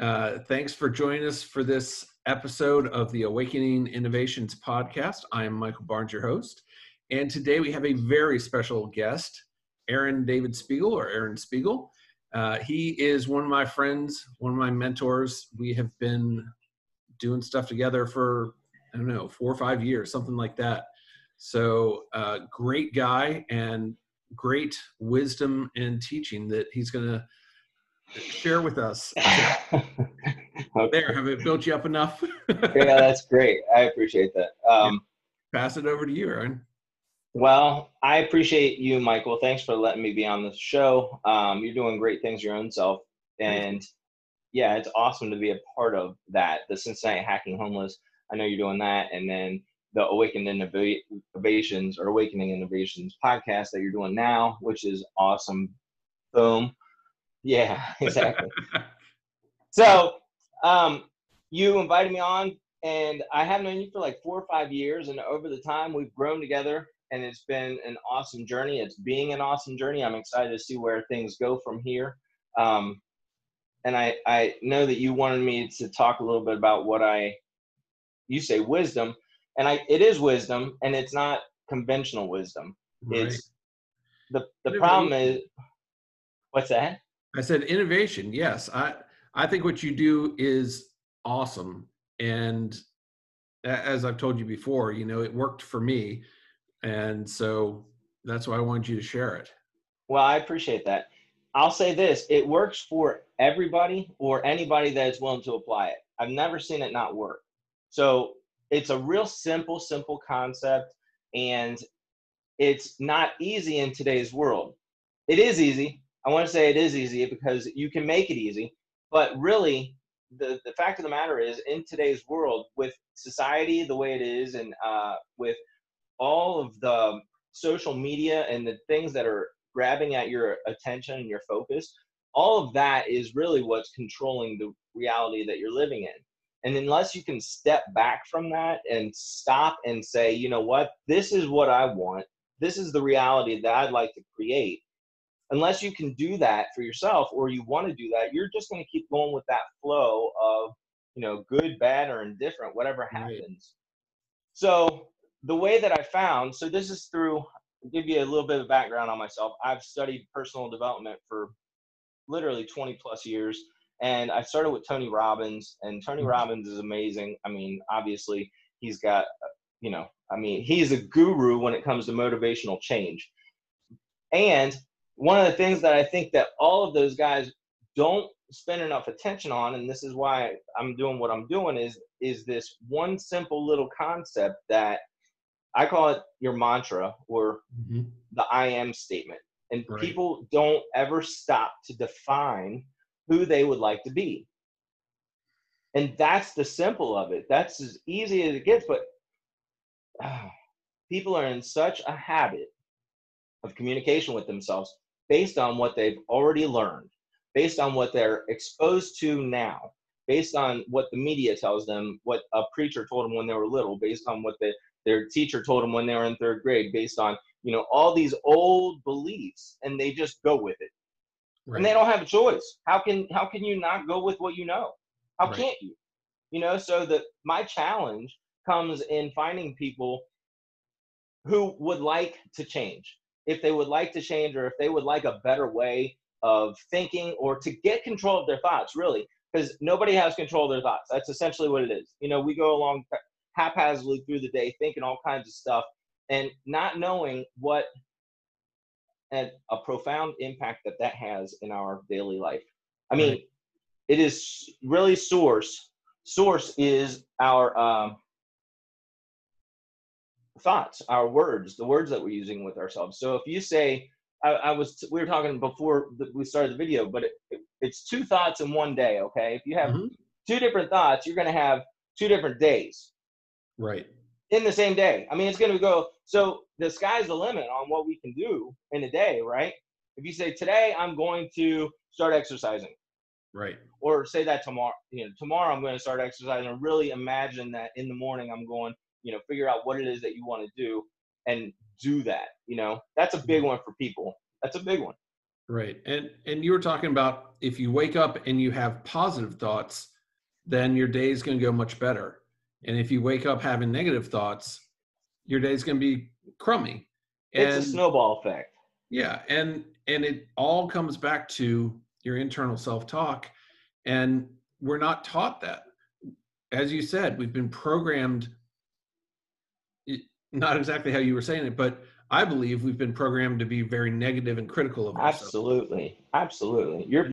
Uh, thanks for joining us for this episode of the Awakening Innovations podcast. I am Michael Barnes, your host. And today we have a very special guest, Aaron David Spiegel, or Aaron Spiegel. Uh, he is one of my friends, one of my mentors. We have been doing stuff together for, I don't know, four or five years, something like that. So, uh, great guy and great wisdom and teaching that he's going to share with us. okay. There, have it built you up enough? yeah, that's great. I appreciate that. Um, Pass it over to you, Aaron. Well, I appreciate you, Michael. Thanks for letting me be on the show. Um, you're doing great things your own self, and yeah, it's awesome to be a part of that. The Cincinnati Hacking Homeless. I know you're doing that, and then the Awakened Innovations or Awakening Innovations podcast that you're doing now, which is awesome. Boom. Yeah, exactly. so, um, you invited me on, and I have known you for like four or five years, and over the time we've grown together and it's been an awesome journey. It's being an awesome journey. I'm excited to see where things go from here. Um, and I, I know that you wanted me to talk a little bit about what I, you say wisdom, and I, it is wisdom, and it's not conventional wisdom. Right. It's the the problem is, what's that? I said innovation. Yes, I I think what you do is awesome, and as I've told you before, you know, it worked for me and so that's why I wanted you to share it. Well, I appreciate that. I'll say this it works for everybody or anybody that is willing to apply it. I've never seen it not work. So it's a real simple, simple concept, and it's not easy in today's world. It is easy. I want to say it is easy because you can make it easy, but really, the, the fact of the matter is, in today's world, with society the way it is, and uh, with all of the social media and the things that are grabbing at your attention and your focus, all of that is really what's controlling the reality that you're living in. And unless you can step back from that and stop and say, you know what, this is what I want, this is the reality that I'd like to create, unless you can do that for yourself or you want to do that, you're just going to keep going with that flow of, you know, good, bad, or indifferent, whatever happens. Right. So the way that I found, so this is through, I'll give you a little bit of background on myself. I've studied personal development for literally 20 plus years. And I started with Tony Robbins, and Tony mm-hmm. Robbins is amazing. I mean, obviously, he's got, you know, I mean, he's a guru when it comes to motivational change. And one of the things that I think that all of those guys don't spend enough attention on, and this is why I'm doing what I'm doing, is is this one simple little concept that I call it your mantra or mm-hmm. the I am statement. And right. people don't ever stop to define who they would like to be. And that's the simple of it. That's as easy as it gets. But uh, people are in such a habit of communication with themselves based on what they've already learned, based on what they're exposed to now, based on what the media tells them, what a preacher told them when they were little, based on what the their teacher told them when they were in third grade based on you know all these old beliefs and they just go with it. Right. and they don't have a choice. How can how can you not go with what you know? How right. can't you? You know so that my challenge comes in finding people who would like to change if they would like to change or if they would like a better way of thinking or to get control of their thoughts really because nobody has control of their thoughts that's essentially what it is you know we go along haphazardly through the day, thinking all kinds of stuff, and not knowing what and a profound impact that that has in our daily life. I mean, it is really source. Source is our um, thoughts, our words, the words that we're using with ourselves. So if you say, I, I was, we were talking before the, we started the video, but it, it, it's two thoughts in one day. Okay, if you have mm-hmm. two different thoughts, you're going to have two different days. Right. In the same day. I mean, it's going to go. So the sky's the limit on what we can do in a day, right? If you say today I'm going to start exercising, right? Or say that tomorrow, you know, tomorrow I'm going to start exercising, and really imagine that in the morning I'm going, you know, figure out what it is that you want to do and do that. You know, that's a big mm-hmm. one for people. That's a big one. Right. And and you were talking about if you wake up and you have positive thoughts, then your day is going to go much better. And if you wake up having negative thoughts, your day is going to be crummy. And, it's a snowball effect. Yeah, and and it all comes back to your internal self-talk and we're not taught that. As you said, we've been programmed not exactly how you were saying it, but I believe we've been programmed to be very negative and critical of ourselves. Absolutely. Absolutely. You're